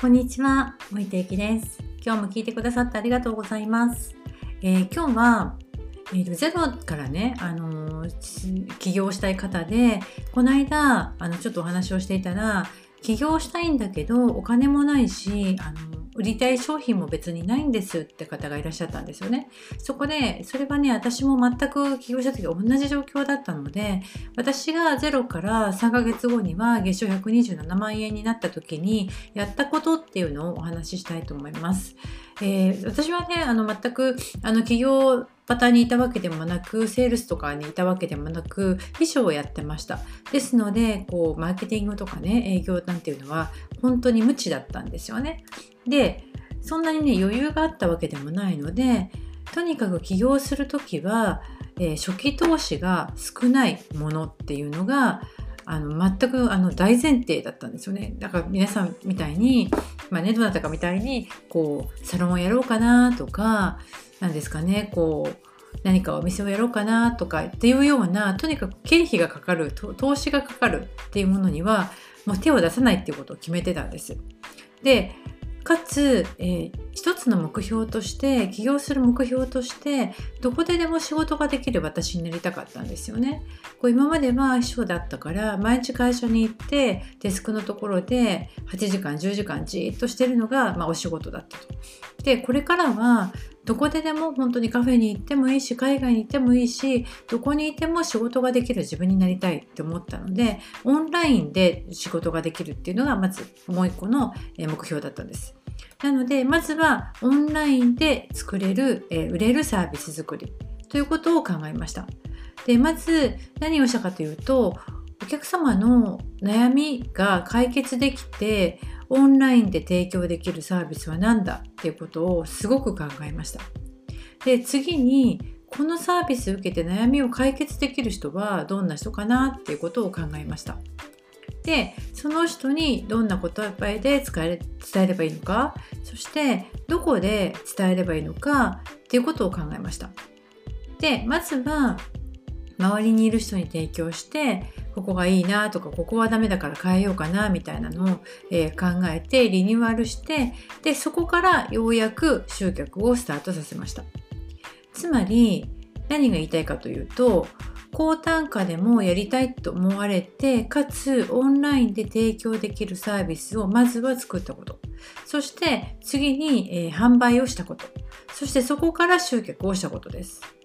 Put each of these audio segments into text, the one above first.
こんにちは、森田ゆきです。今日も聞いてくださってありがとうございます。えー今日は、えーゼロからね、あのー起業したい方で、この間、あの、ちょっとお話をしていたら、起業したいんだけど、お金もないし、あの、売りたい商品も別にないんですって方がいらっしゃったんですよね。そこで、それはね、私も全く起業した時同じ状況だったので、私がゼロから3ヶ月後には月賞127万円になった時にやったことっていうのをお話ししたいと思います。えー私はねあの全くあの企業パターンにいたわけでもなくセールスとかにいたわけでもなく秘書をやってました。ですのでこうマーケティングとかね営業なんていうのは本当に無知だったんですよね。でそんなにね余裕があったわけでもないのでとにかく起業する時は、えー初期投資が少ないものっていうのがあの全くあの大前提だったんですよねだから皆さんみたいに、まあね、どなたかみたいにこうサロンをやろうかなとか何ですかねこう何かお店をやろうかなとかっていうようなとにかく経費がかかる投資がかかるっていうものにはもう手を出さないっていうことを決めてたんです。でかつ、えー一つの目標として起業する目標としてどこででも仕事ができる私になりたかったんですよね。こう今までは秘書だったから毎日会社に行ってデスクのところで8時間10時間じーっとしてるのが、まあ、お仕事だったと。でこれからはどこででも本当にカフェに行ってもいいし海外に行ってもいいしどこにいても仕事ができる自分になりたいって思ったのでオンラインで仕事ができるっていうのがまずもう一個の目標だったんです。なのでまずはオンラインで作れる、え売れるサービス作りということを考えました。でまず何をしたかというとお客様の悩みが解決できてオンラインで提供できるサービスは何だっていうことをすごく考えました。で次にこのサービスを受けて悩みを解決できる人はどんな人かなっていうことを考えました。でその人にどんな言葉で使え伝えればいいのかそしてどこで伝えればいいのかっていうことを考えました。でまずは周りにいる人に提供してここがいいなとかここはダメだから変えようかなみたいなのを、えー考えてリニューアルしてでそこからようやく集客をスタートさせました。つまり何が言いたいかというと高単価でもやりたいと思われてかつオンラインで提供できるサービスをまずは作ったこと。そして次に、えー販売をしたこと。そしてそこから集客をしたことです。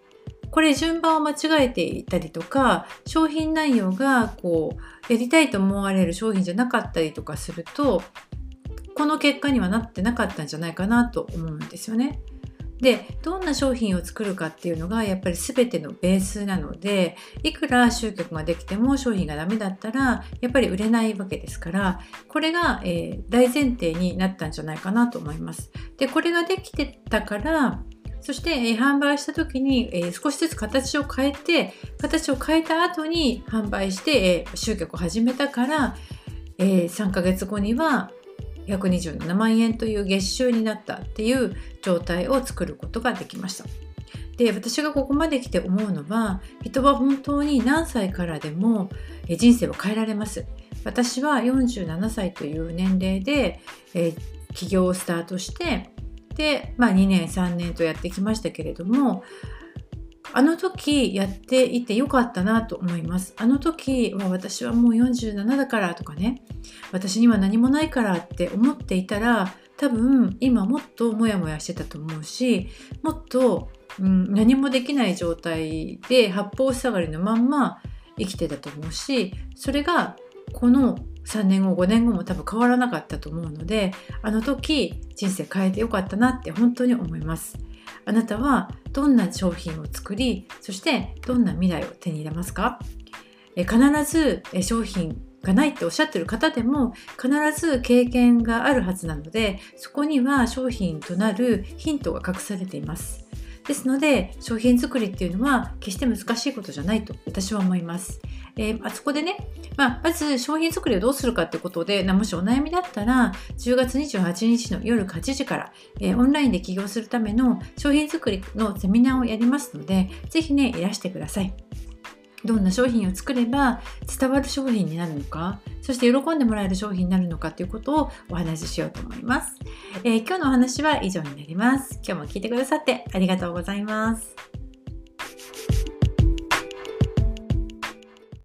これ順番を間違えていたりとか商品内容がこうやりたいと思われる商品じゃなかったりとかするとこの結果にはなってなかったんじゃないかなと思うんですよね。でどんな商品を作るかっていうのがやっぱり全てのベースなのでいくら集客ができても商品がダメだったらやっぱり売れないわけですからこれが、えー大前提になったんじゃないかなと思います。でこれができてたからそして、えー販売した時に、えー少しずつ形を変えて形を変えた後に販売して、えー集客を始めたから、えー3ヶ月後には127万円という月収になったっていう状態を作ることができました。で私がここまで来て思うのは人は本当に何歳からでも人生を変えられます。私は47歳という年齢で、起業をスタートしてで、まあ、2年3年とやってきましたけれどもあの時やっていてよかったなと思います。あの時は私はもう47だからとかね私には何もないからって思っていたら多分今もっとモヤモヤしてたと思うしもっと、うん、何もできない状態で八方塞がりのまんま生きてたと思うしそれがこの3年後5年後も多分変わらなかったと思うのであの時人生変えてよかったなって本当に思います。あなたはどんな商品を作りそしてどんな未来を手に入れますか？必ず商品がないっておっしゃってる方でも必ず経験があるはずなのでそこには商品となるヒントが隠されています。ですので商品作りっていうのは決して難しいことじゃないと私は思います。えーあそこでね、まあ、まず商品作りをどうするかってことでもしお悩みだったら10月28日の夜8時から、えーオンラインで起業するための商品作りのセミナーをやりますのでぜひねいらしてください。どんな商品を作れば伝わる商品になるのかそして喜んでもらえる商品になるのかということをお話ししようと思います。えー、今日のお話は以上になります。今日も聞いてくださってありがとうございます。